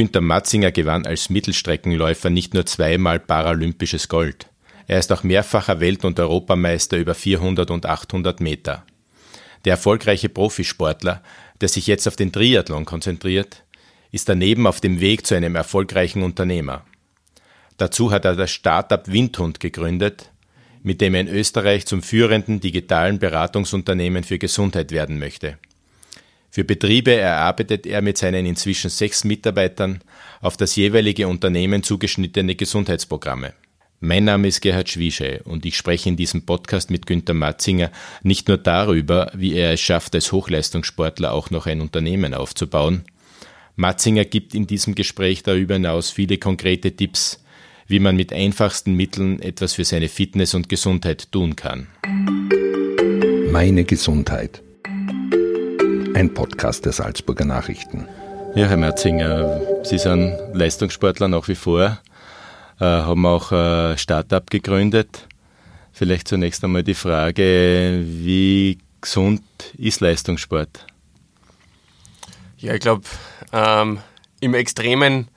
Günter Matzinger gewann als Mittelstreckenläufer nicht nur zweimal paralympisches Gold. Er ist auch mehrfacher Welt- und Europameister über 400 und 800 Meter. Der erfolgreiche Profisportler, der sich jetzt auf den Triathlon konzentriert, ist daneben auf dem Weg zu einem erfolgreichen Unternehmer. Dazu hat er das Startup Windhund gegründet, mit dem er in Österreich zum führenden digitalen Beratungsunternehmen für Gesundheit werden möchte. Für Betriebe erarbeitet er mit seinen inzwischen sechs Mitarbeitern auf das jeweilige Unternehmen zugeschnittene Gesundheitsprogramme. Mein Name ist Gerhard Schwiesche und ich spreche in diesem Podcast mit Günter Matzinger nicht nur darüber, wie er es schafft, als Hochleistungssportler auch noch ein Unternehmen aufzubauen. Matzinger gibt in diesem Gespräch darüber hinaus viele konkrete Tipps, wie man mit einfachsten Mitteln etwas für seine Fitness und Gesundheit tun kann. Meine Gesundheit ein Podcast der Salzburger Nachrichten. Ja, Herr Merzinger, Sie sind Leistungssportler nach wie vor, äh, haben auch ein Startup gegründet. Vielleicht zunächst einmal die Frage, wie gesund ist Leistungssport? Ja, ich glaube, ähm, im Extremen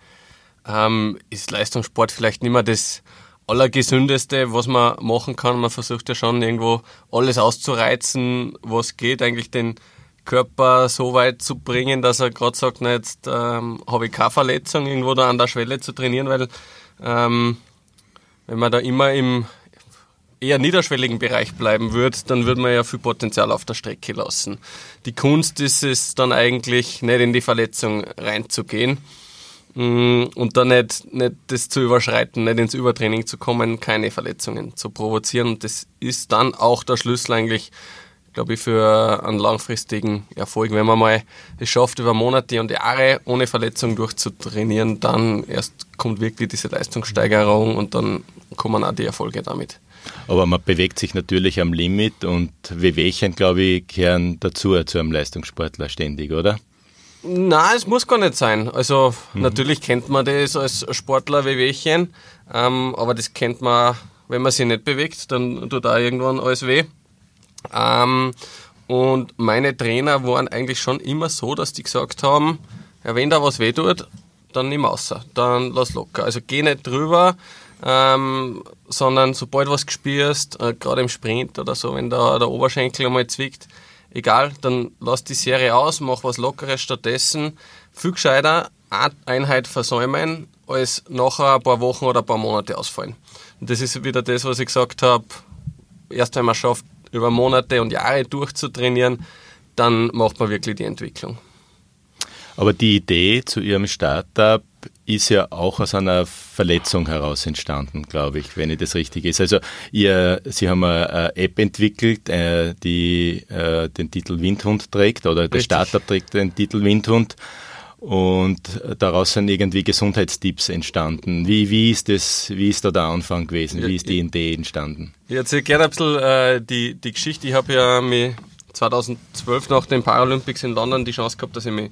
ähm, ist Leistungssport vielleicht nicht mehr das Allergesündeste, was man machen kann. Man versucht ja schon irgendwo alles auszureizen, was geht, eigentlich den Körper so weit zu bringen, dass er gerade sagt, na jetzt ähm, habe ich keine Verletzung, irgendwo da an der Schwelle zu trainieren, weil ähm, wenn man da immer im eher niederschwelligen Bereich bleiben würde, dann würde man ja viel Potenzial auf der Strecke lassen. Die Kunst ist es dann eigentlich, nicht in die Verletzung reinzugehen mm, und dann nicht, nicht das zu überschreiten, nicht ins Übertraining zu kommen, keine Verletzungen zu provozieren. Und das ist dann auch der Schlüssel eigentlich glaube ich, für einen langfristigen Erfolg. Wenn man mal es schafft, über Monate und Jahre ohne Verletzung durchzutrainieren, dann erst kommt wirklich diese Leistungssteigerung und dann kommen auch die Erfolge damit. Aber man bewegt sich natürlich am Limit und Wehwehchen, glaube ich, kehren dazu zu einem Leistungssportler ständig, oder? Nein, es muss gar nicht sein. Also mhm. natürlich kennt man das als Sportler Wehwehchen, ähm, aber das kennt man, wenn man sich nicht bewegt, dann tut auch irgendwann alles weh. Ähm, und meine Trainer waren eigentlich schon immer so, dass die gesagt haben, ja, wenn da was weh tut, dann nimm außer, dann lass locker. Also geh nicht drüber, ähm, sondern sobald was gespürst, äh, gerade im Sprint oder so, wenn da der Oberschenkel einmal zwickt, egal, dann lass die Serie aus, mach was Lockeres stattdessen. Viel gescheiter Einheit versäumen, als nachher ein paar Wochen oder ein paar Monate ausfallen. Und das ist wieder das, was ich gesagt habe, erst wenn man schafft, über Monate und Jahre durchzutrainieren, dann macht man wirklich die Entwicklung. Aber die Idee zu Ihrem Startup ist ja auch aus einer Verletzung heraus entstanden, glaube ich, wenn ich das richtig ist. Also ihr, Sie haben eine App entwickelt, äh, die äh, den Titel Windhund trägt oder das Startup trägt den Titel Windhund und daraus sind irgendwie Gesundheitstipps entstanden. Wie, wie, ist, das, wie ist da der Anfang gewesen? Wie ist die Idee entstanden? Ich erzähle gerne ein bisschen äh, die, die Geschichte. Ich habe ja mich 2012 nach den Paralympics in London die Chance gehabt, dass ich mich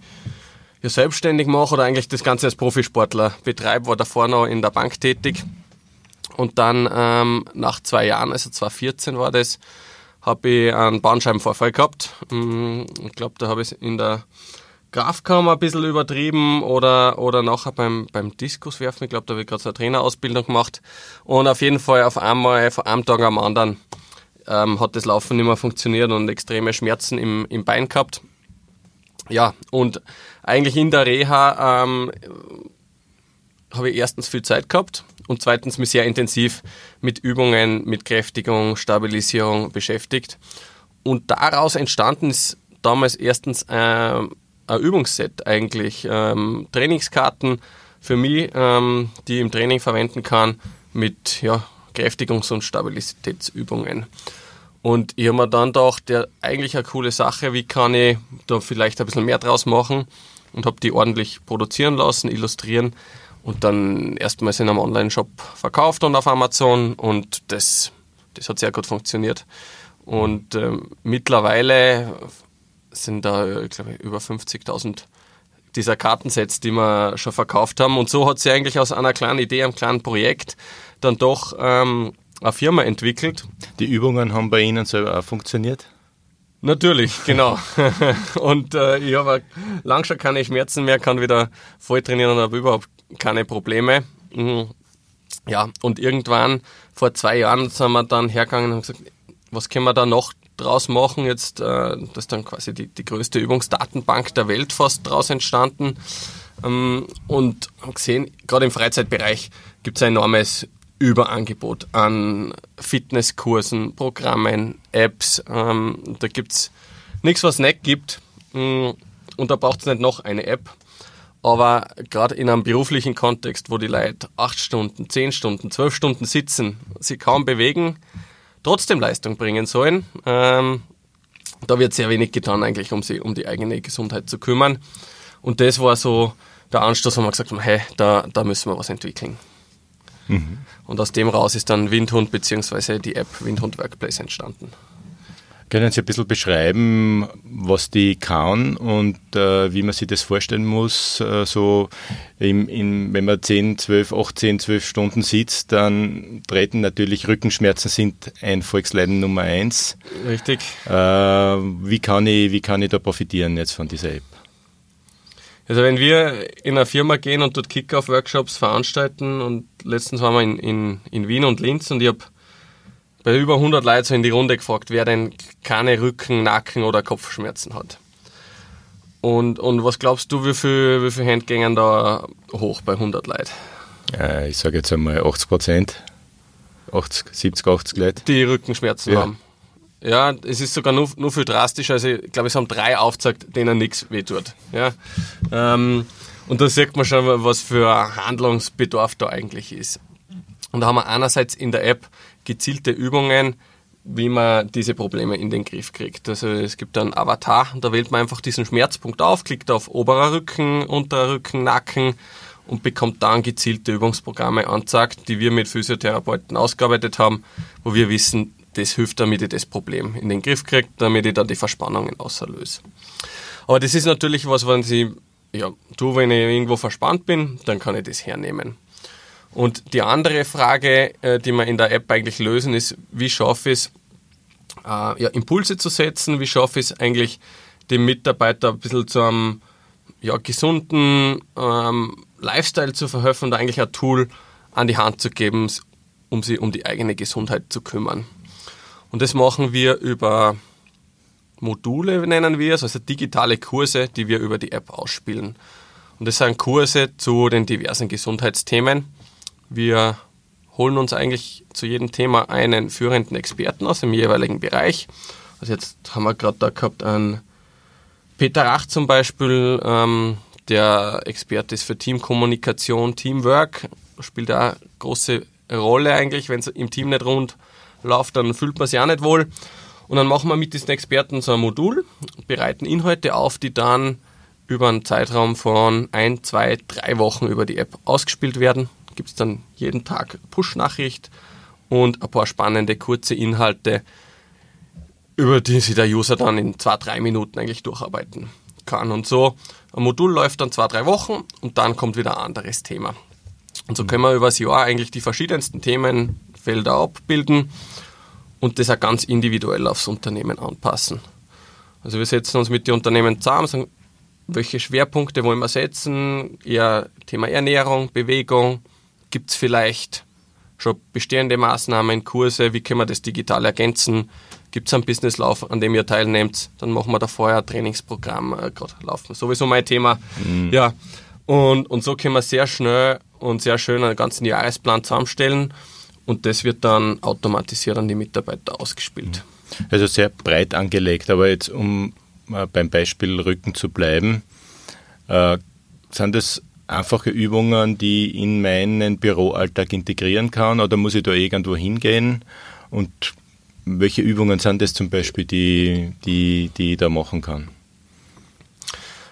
ja selbstständig mache oder eigentlich das Ganze als Profisportler betreibe, war davor noch in der Bank tätig. Und dann ähm, nach zwei Jahren, also 2014 war das, habe ich einen Bandscheibenvorfall gehabt. Mm, ich glaube, da habe ich in der Grafkammer ein bisschen übertrieben oder, oder nachher beim, beim Diskuswerfen. Ich glaube, da ich gerade so eine Trainerausbildung gemacht. Und auf jeden Fall auf einmal, von einem Tag am anderen, ähm, hat das Laufen nicht mehr funktioniert und extreme Schmerzen im, im Bein gehabt. Ja, und eigentlich in der Reha ähm, habe ich erstens viel Zeit gehabt und zweitens mich sehr intensiv mit Übungen, mit Kräftigung, Stabilisierung beschäftigt. Und daraus entstanden ist damals erstens äh, ein Übungsset eigentlich. Ähm, Trainingskarten für mich, ähm, die ich im Training verwenden kann mit ja, Kräftigungs- und Stabilitätsübungen. Und ich habe mir dann gedacht, ja, eigentlich eine coole Sache, wie kann ich da vielleicht ein bisschen mehr draus machen und habe die ordentlich produzieren lassen, illustrieren und dann erstmals in einem Online-Shop verkauft und auf Amazon und das, das hat sehr gut funktioniert. Und ähm, mittlerweile sind da, glaube ich, über 50.000 dieser Kartensets, die wir schon verkauft haben. Und so hat sie eigentlich aus einer kleinen Idee, einem kleinen Projekt dann doch ähm, eine Firma entwickelt. Die Übungen haben bei Ihnen selber auch funktioniert? Natürlich, genau. und äh, ich habe lang schon keine Schmerzen mehr, kann wieder voll trainieren und habe überhaupt keine Probleme. Mhm. Ja, und irgendwann vor zwei Jahren sind wir dann hergegangen und haben gesagt, was können wir da noch draus machen? Jetzt, äh, das ist dann quasi die, die größte Übungsdatenbank der Welt fast draus entstanden. Ähm, und haben gesehen, gerade im Freizeitbereich gibt es ein enormes Überangebot an Fitnesskursen, Programmen, Apps. Ähm, da gibt es nichts, was es nicht gibt. Mm, und da braucht es nicht noch eine App. Aber gerade in einem beruflichen Kontext, wo die Leute acht Stunden, zehn Stunden, zwölf Stunden sitzen, sie kaum bewegen, trotzdem Leistung bringen sollen, ähm, da wird sehr wenig getan eigentlich, um sie um die eigene Gesundheit zu kümmern. Und das war so der Anstoß, wo wir gesagt haben, hey, da, da müssen wir was entwickeln. Mhm. Und aus dem raus ist dann Windhund bzw. die App Windhund Workplace entstanden. Können Sie ein bisschen beschreiben, was die kann und äh, wie man sich das vorstellen muss? Äh, so im, in, wenn man 10, 12, 18, 12 Stunden sitzt, dann treten natürlich Rückenschmerzen sind ein Volksleiden Nummer eins. Richtig. Äh, wie, kann ich, wie kann ich da profitieren jetzt von dieser App? Also wenn wir in eine Firma gehen und dort Kick-Off-Workshops veranstalten und letztens waren wir in, in, in Wien und Linz und ich habe bei über 100 Leuten so in die Runde gefragt, wer denn keine Rücken, Nacken oder Kopfschmerzen hat. Und, und was glaubst du, wie viele wie viel Hände gehen da hoch bei 100 Leuten? Ja, ich sage jetzt einmal 80 Prozent. 80, 70, 80 Leute. Die Rückenschmerzen ja. haben. Ja, es ist sogar nur, nur viel drastischer. Also ich glaube, es haben drei aufgezeigt, denen nichts wehtut. Ja. Ähm, und da sieht man schon, was für Handlungsbedarf da eigentlich ist. Und da haben wir einerseits in der App gezielte Übungen, wie man diese Probleme in den Griff kriegt. Also es gibt einen Avatar, da wählt man einfach diesen Schmerzpunkt auf, klickt auf oberer Rücken, unterer Rücken, Nacken und bekommt dann gezielte Übungsprogramme angezeigt, die wir mit Physiotherapeuten ausgearbeitet haben, wo wir wissen, das hilft, damit ich das Problem in den Griff kriege, damit ich dann die Verspannungen auslöse. Aber das ist natürlich was, wenn ich, ja, du, wenn ich irgendwo verspannt bin, dann kann ich das hernehmen. Und die andere Frage, äh, die wir in der App eigentlich lösen, ist, wie schaffe ich es, äh, ja, Impulse zu setzen, wie schaffe ich es eigentlich, dem Mitarbeiter ein bisschen zu einem ja, gesunden ähm, Lifestyle zu verhelfen und eigentlich ein Tool an die Hand zu geben, um sie um die eigene Gesundheit zu kümmern. Und das machen wir über Module, nennen wir es, also digitale Kurse, die wir über die App ausspielen. Und das sind Kurse zu den diversen Gesundheitsthemen. Wir holen uns eigentlich zu jedem Thema einen führenden Experten aus dem jeweiligen Bereich. Also jetzt haben wir gerade da gehabt einen Peter Rach zum Beispiel, ähm, der Experte ist für Teamkommunikation, Teamwork, spielt da eine große Rolle eigentlich, wenn es im Team nicht rund läuft, dann fühlt man sich auch nicht wohl. Und dann machen wir mit diesen Experten so ein Modul, bereiten Inhalte auf, die dann über einen Zeitraum von ein, zwei, drei Wochen über die App ausgespielt werden. Gibt es dann jeden Tag Push-Nachricht und ein paar spannende kurze Inhalte, über die sich der User dann in zwei, drei Minuten eigentlich durcharbeiten kann. Und so ein Modul läuft dann zwei, drei Wochen und dann kommt wieder ein anderes Thema. Und so können wir über das Jahr eigentlich die verschiedensten Themenfelder abbilden und das auch ganz individuell aufs Unternehmen anpassen. Also wir setzen uns mit den Unternehmen zusammen, sagen, welche Schwerpunkte wollen wir setzen, eher Thema Ernährung, Bewegung, gibt es vielleicht schon bestehende Maßnahmen, Kurse, wie können wir das digital ergänzen, gibt es einen Businesslauf, an dem ihr teilnehmt, dann machen wir da vorher ein Trainingsprogramm, äh, gerade laufen, sowieso mein Thema. Mhm. Ja, und, und so können wir sehr schnell und sehr schön einen ganzen Jahresplan zusammenstellen und das wird dann automatisiert an die Mitarbeiter ausgespielt. Also sehr breit angelegt, aber jetzt um äh, beim Beispiel Rücken zu bleiben, äh, sind das einfache Übungen, die ich in meinen Büroalltag integrieren kann oder muss ich da irgendwo hingehen und welche Übungen sind das zum Beispiel, die, die, die ich da machen kann?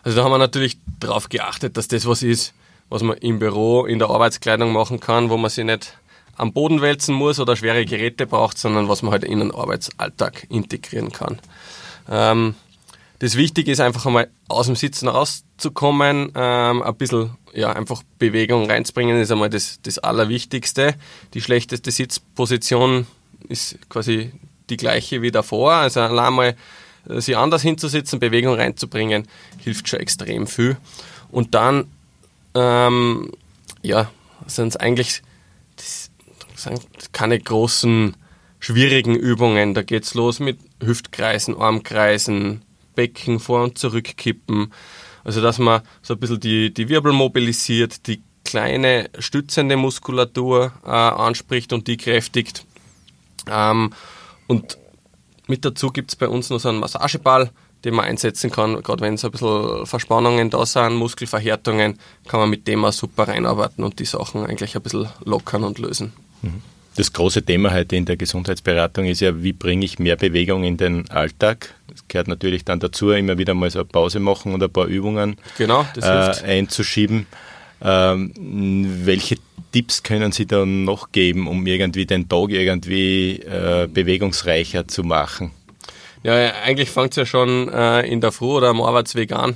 Also da haben wir natürlich darauf geachtet, dass das was ist, was man im Büro, in der Arbeitskleidung machen kann, wo man sich nicht am Boden wälzen muss oder schwere Geräte braucht, sondern was man halt in den Arbeitsalltag integrieren kann. Ähm, das Wichtige ist einfach einmal aus dem Sitzen rauszukommen, ähm, ein bisschen ja, einfach Bewegung reinzubringen, ist einmal das, das Allerwichtigste. Die schlechteste Sitzposition ist quasi die gleiche wie davor. Also allein mal äh, sich anders hinzusetzen, Bewegung reinzubringen, hilft schon extrem viel. Und dann, ähm, ja, sind es eigentlich das keine großen, schwierigen Übungen. Da geht es los mit Hüftkreisen, Armkreisen, Becken vor und zurück kippen. Also, dass man so ein bisschen die, die Wirbel mobilisiert, die kleine stützende Muskulatur äh, anspricht und die kräftigt. Ähm, und mit dazu gibt es bei uns noch so einen Massageball, den man einsetzen kann, gerade wenn so ein bisschen Verspannungen da sind, Muskelverhärtungen, kann man mit dem auch super reinarbeiten und die Sachen eigentlich ein bisschen lockern und lösen. Mhm. Das große Thema heute in der Gesundheitsberatung ist ja, wie bringe ich mehr Bewegung in den Alltag? Das gehört natürlich dann dazu, immer wieder mal so eine Pause machen und ein paar Übungen genau, äh, einzuschieben. Ähm, welche Tipps können Sie da noch geben, um irgendwie den Tag irgendwie äh, bewegungsreicher zu machen? Ja, eigentlich fängt es ja schon äh, in der Früh oder am Arbeitsweg an.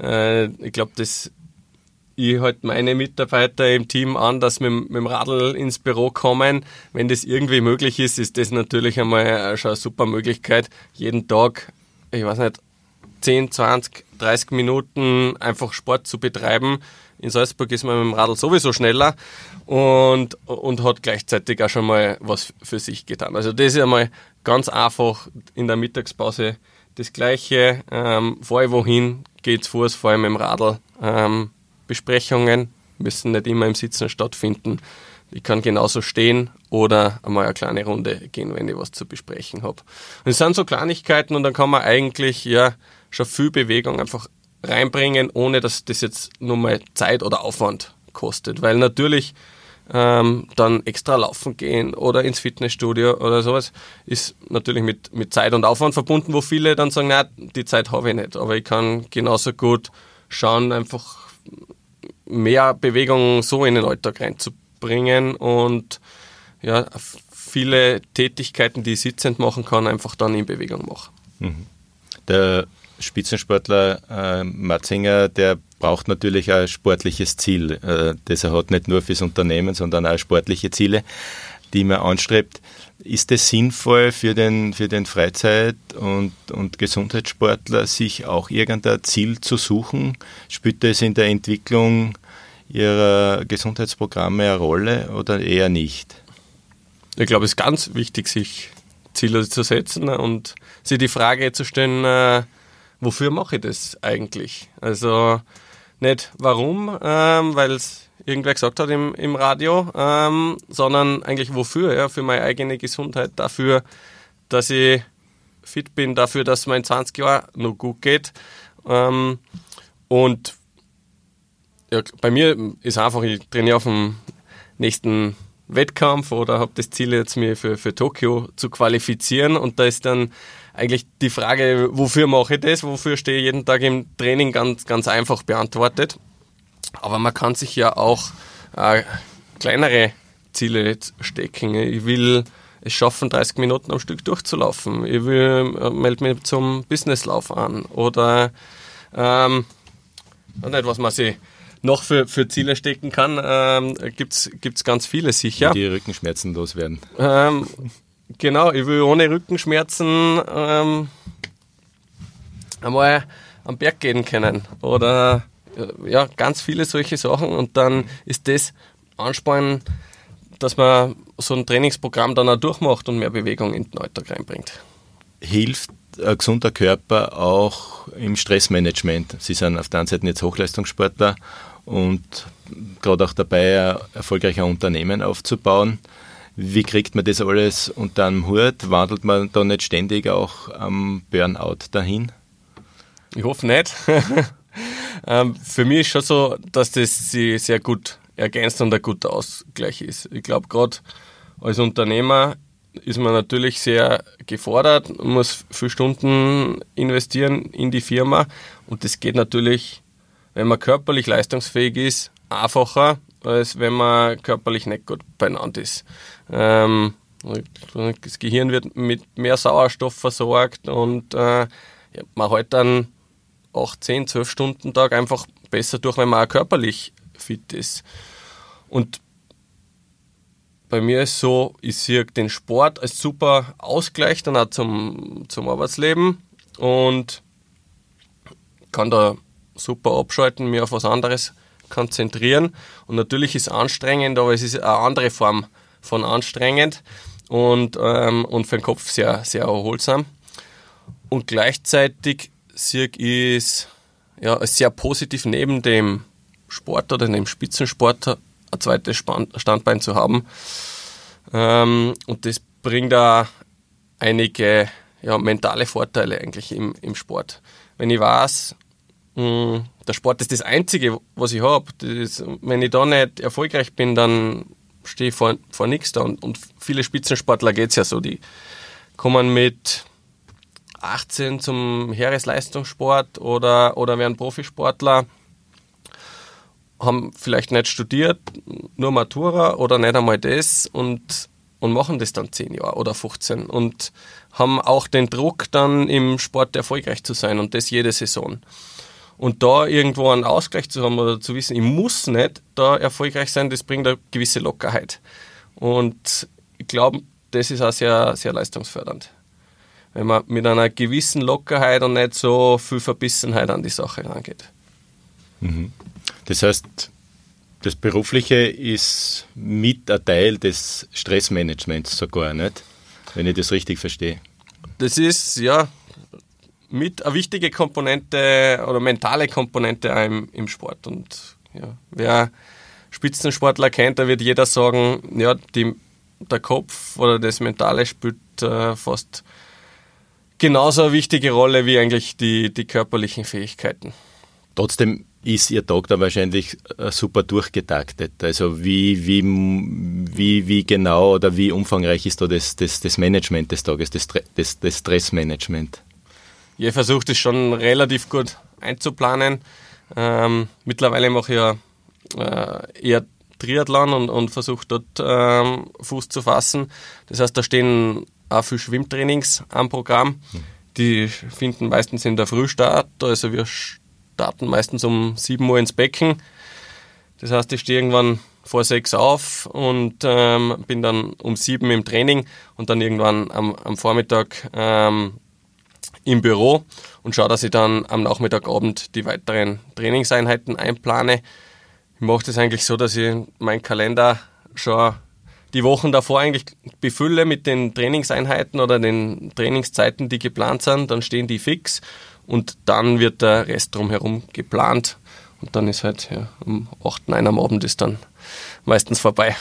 Äh, ich glaube, das ich halt meine Mitarbeiter im Team an, dass wir mit dem Radl ins Büro kommen. Wenn das irgendwie möglich ist, ist das natürlich einmal schon eine super Möglichkeit, jeden Tag, ich weiß nicht, 10, 20, 30 Minuten einfach Sport zu betreiben. In Salzburg ist man mit dem Radl sowieso schneller und, und hat gleichzeitig auch schon mal was für sich getan. Also das ist einmal ganz einfach in der Mittagspause das Gleiche. Ähm, fahre ich wohin, geht's Fuß, fahre ich mit dem Radl. Ähm, Besprechungen müssen nicht immer im Sitzen stattfinden. Ich kann genauso stehen oder einmal eine kleine Runde gehen, wenn ich was zu besprechen habe. Und es sind so Kleinigkeiten und dann kann man eigentlich ja schon viel Bewegung einfach reinbringen, ohne dass das jetzt nur mal Zeit oder Aufwand kostet. Weil natürlich ähm, dann extra laufen gehen oder ins Fitnessstudio oder sowas ist natürlich mit, mit Zeit und Aufwand verbunden, wo viele dann sagen, na, die Zeit habe ich nicht. Aber ich kann genauso gut schauen, einfach mehr Bewegung so in den Alltag reinzubringen und ja, viele Tätigkeiten, die ich sitzend machen kann, einfach dann in Bewegung machen. Mhm. Der Spitzensportler äh, Matzinger, der braucht natürlich ein sportliches Ziel, äh, das er hat, nicht nur fürs Unternehmen, sondern auch sportliche Ziele, die man anstrebt. Ist es sinnvoll für den, für den Freizeit- und, und Gesundheitssportler, sich auch irgendein Ziel zu suchen? Spielt es in der Entwicklung ihrer Gesundheitsprogramme eine Rolle oder eher nicht? Ich glaube, es ist ganz wichtig, sich Ziele zu setzen und sich die Frage zu stellen, äh, wofür mache ich das eigentlich? Also nicht warum, ähm, weil es irgendwer gesagt hat im, im Radio, ähm, sondern eigentlich wofür, ja, für meine eigene Gesundheit, dafür, dass ich fit bin, dafür, dass es mir in 20 Jahren noch gut geht. Ähm, und ja, bei mir ist einfach, ich trainiere auf dem nächsten Wettkampf oder habe das Ziel jetzt mir für, für Tokio zu qualifizieren und da ist dann eigentlich die Frage, wofür mache ich das, wofür stehe ich jeden Tag im Training, ganz, ganz einfach beantwortet. Aber man kann sich ja auch äh, kleinere Ziele stecken. Ich will es schaffen, 30 Minuten am Stück durchzulaufen. Ich will, äh, melde mich zum Businesslauf an. Oder ähm, nicht, was man sich noch für, für Ziele stecken kann, ähm, gibt es ganz viele sicher. Die Rückenschmerzen loswerden. Ähm, genau, ich will ohne Rückenschmerzen ähm, einmal am Berg gehen können. Oder ja, ganz viele solche Sachen und dann ist das Ansporn, dass man so ein Trainingsprogramm dann auch durchmacht und mehr Bewegung in den Alltag reinbringt. Hilft ein gesunder Körper auch im Stressmanagement? Sie sind auf der einen Seite jetzt Hochleistungssportler und gerade auch dabei, ein erfolgreicher Unternehmen aufzubauen. Wie kriegt man das alles unter einem Hut? Wandelt man da nicht ständig auch am Burnout dahin? Ich hoffe nicht. Ähm, für mich ist schon so, dass das sie sehr gut ergänzt und ein guter Ausgleich ist. Ich glaube, gerade als Unternehmer ist man natürlich sehr gefordert, muss viele Stunden investieren in die Firma und das geht natürlich, wenn man körperlich leistungsfähig ist, einfacher, als wenn man körperlich nicht gut beieinander ist. Ähm, das Gehirn wird mit mehr Sauerstoff versorgt und äh, man hat dann 8, 10, 12 Stunden Tag einfach besser durch, wenn man auch körperlich fit ist. Und bei mir ist so, ich sehe den Sport als super Ausgleich dann auch zum, zum Arbeitsleben. und kann da super abschalten, mir auf was anderes konzentrieren. Und natürlich ist es anstrengend, aber es ist eine andere Form von anstrengend und, ähm, und für den Kopf sehr, sehr erholsam. Und gleichzeitig ich es ja, sehr positiv neben dem Sport oder dem Spitzensport ein zweites Standbein zu haben. Ähm, und das bringt da einige ja, mentale Vorteile eigentlich im, im Sport. Wenn ich weiß, mh, hm, der Sport ist das Einzige, was ich habe. Wenn ich da nicht erfolgreich bin, dann stehe ich vor, vor nichts da. Und, und viele Spitzensportler geht es ja so, die kommen mit 18 zum Heeresleistungssport oder, oder werden Profisportler, haben vielleicht nicht studiert, nur Matura oder nicht einmal das und, und machen das dann 10 Jahre oder 15 und haben auch den Druck, dann im Sport erfolgreich zu sein und das jede Saison. Und da irgendwo einen Ausgleich zu haben oder zu wissen, ich muss nicht da erfolgreich sein, das bringt eine gewisse Lockerheit. Und ich glaube, das ist auch sehr, sehr leistungsfördernd. Wenn man mit einer gewissen Lockerheit und nicht so viel Verbissenheit an die Sache rangeht. Mhm. Das heißt, das Berufliche ist mit ein Teil des Stressmanagements sogar, nicht? Wenn ich das richtig verstehe. Das ist, ja, mit eine wichtige Komponente oder mentale Komponente im, im Sport. Und ja, wer Spitzensportler kennt, da wird jeder sagen, ja, die, der Kopf oder das Mentale spielt äh, fast genauso eine wichtige Rolle wie eigentlich die, die körperlichen Fähigkeiten. Trotzdem ist Ihr Tag da wahrscheinlich äh, super durchgetaktet. Also wie, wie, wie, wie genau oder wie umfangreich ist da das, das, das Management des Tages, das, das, das Stressmanagement? ich versuche das schon relativ gut einzuplanen. Ähm, mittlerweile mache ich ja äh, eher Triathlon und, und versuche dort ähm, Fuß zu fassen. Das heißt, da stehen auch viele Schwimmtrainings am Programm. Die finden meistens in der Früh statt. Also wir starten meistens um 7 Uhr ins Becken. Das heißt, ich stehe irgendwann vor sechs auf und ähm, bin dann um sieben im Training und dann irgendwann am, am Vormittag ähm, im Büro und schaue, dass ich dann am Nachmittagabend die weiteren Trainingseinheiten einplane. Ich mache das eigentlich so, dass ich meinen Kalender schon die Wochen davor eigentlich befülle mit den Trainingseinheiten oder den Trainingszeiten, die geplant sind. Dann stehen die fix und dann wird der Rest drumherum geplant. Und dann ist halt ja, um 8, 9 am Abend ist dann meistens vorbei.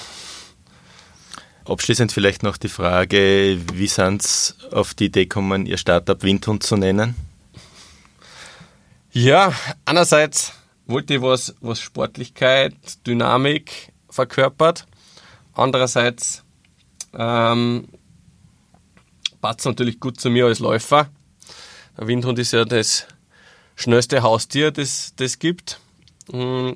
Abschließend vielleicht noch die Frage, wie sind Sie auf die Idee gekommen, Ihr Startup Windhund zu nennen? Ja, einerseits wollte ich was, was Sportlichkeit, Dynamik verkörpert. Andererseits ähm, passt natürlich gut zu mir als Läufer. Der Windhund ist ja das schnellste Haustier, das es gibt. Mm,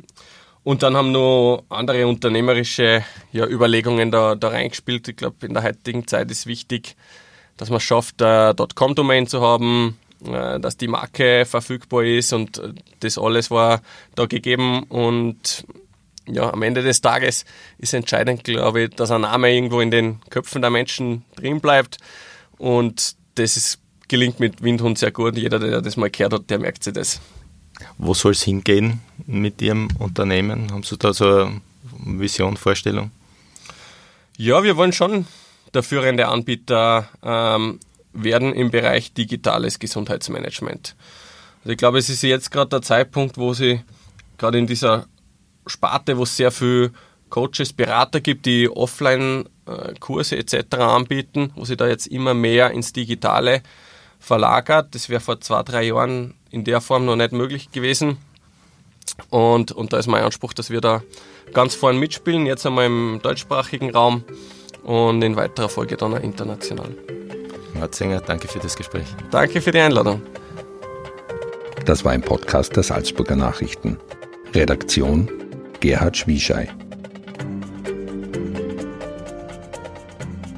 und dann haben noch andere unternehmerische ja, Überlegungen da, da reingespielt. Ich glaube, in der heutigen Zeit ist wichtig, dass man schafft, eine .com-Domain zu haben, äh, dass die Marke verfügbar ist und das alles war da gegeben und ja, am Ende des Tages ist entscheidend, glaube ich, dass ein Name irgendwo in den Köpfen der Menschen drin bleibt und das ist, gelingt mit Windhund sehr gut. Jeder, der das mal gehört hat, der merkt sich das. Wo soll es hingehen mit Ihrem Unternehmen? Haben Sie da so eine Vision, Vorstellung? Ja, wir wollen schon der führende Anbieter ähm, werden im Bereich digitales Gesundheitsmanagement. Also ich glaube, es ist jetzt gerade der Zeitpunkt, wo Sie gerade in dieser Sparte, wo es sehr viel Coaches, Berater gibt, die Offline-Kurse etc. anbieten, wo sie da jetzt immer mehr ins Digitale verlagert. Das wäre vor zwei, drei Jahren in der Form noch nicht möglich gewesen. Und, und da ist mein Anspruch, dass wir da ganz vorne mitspielen, jetzt einmal im deutschsprachigen Raum und in weiterer Folge dann auch international. Marzinger, danke für das Gespräch. Danke für die Einladung. Das war ein Podcast der Salzburger Nachrichten. Redaktion Gerhard Schwieschei.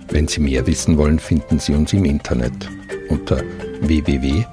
Wenn Sie mehr wissen wollen, finden Sie uns im Internet unter www.sn.at.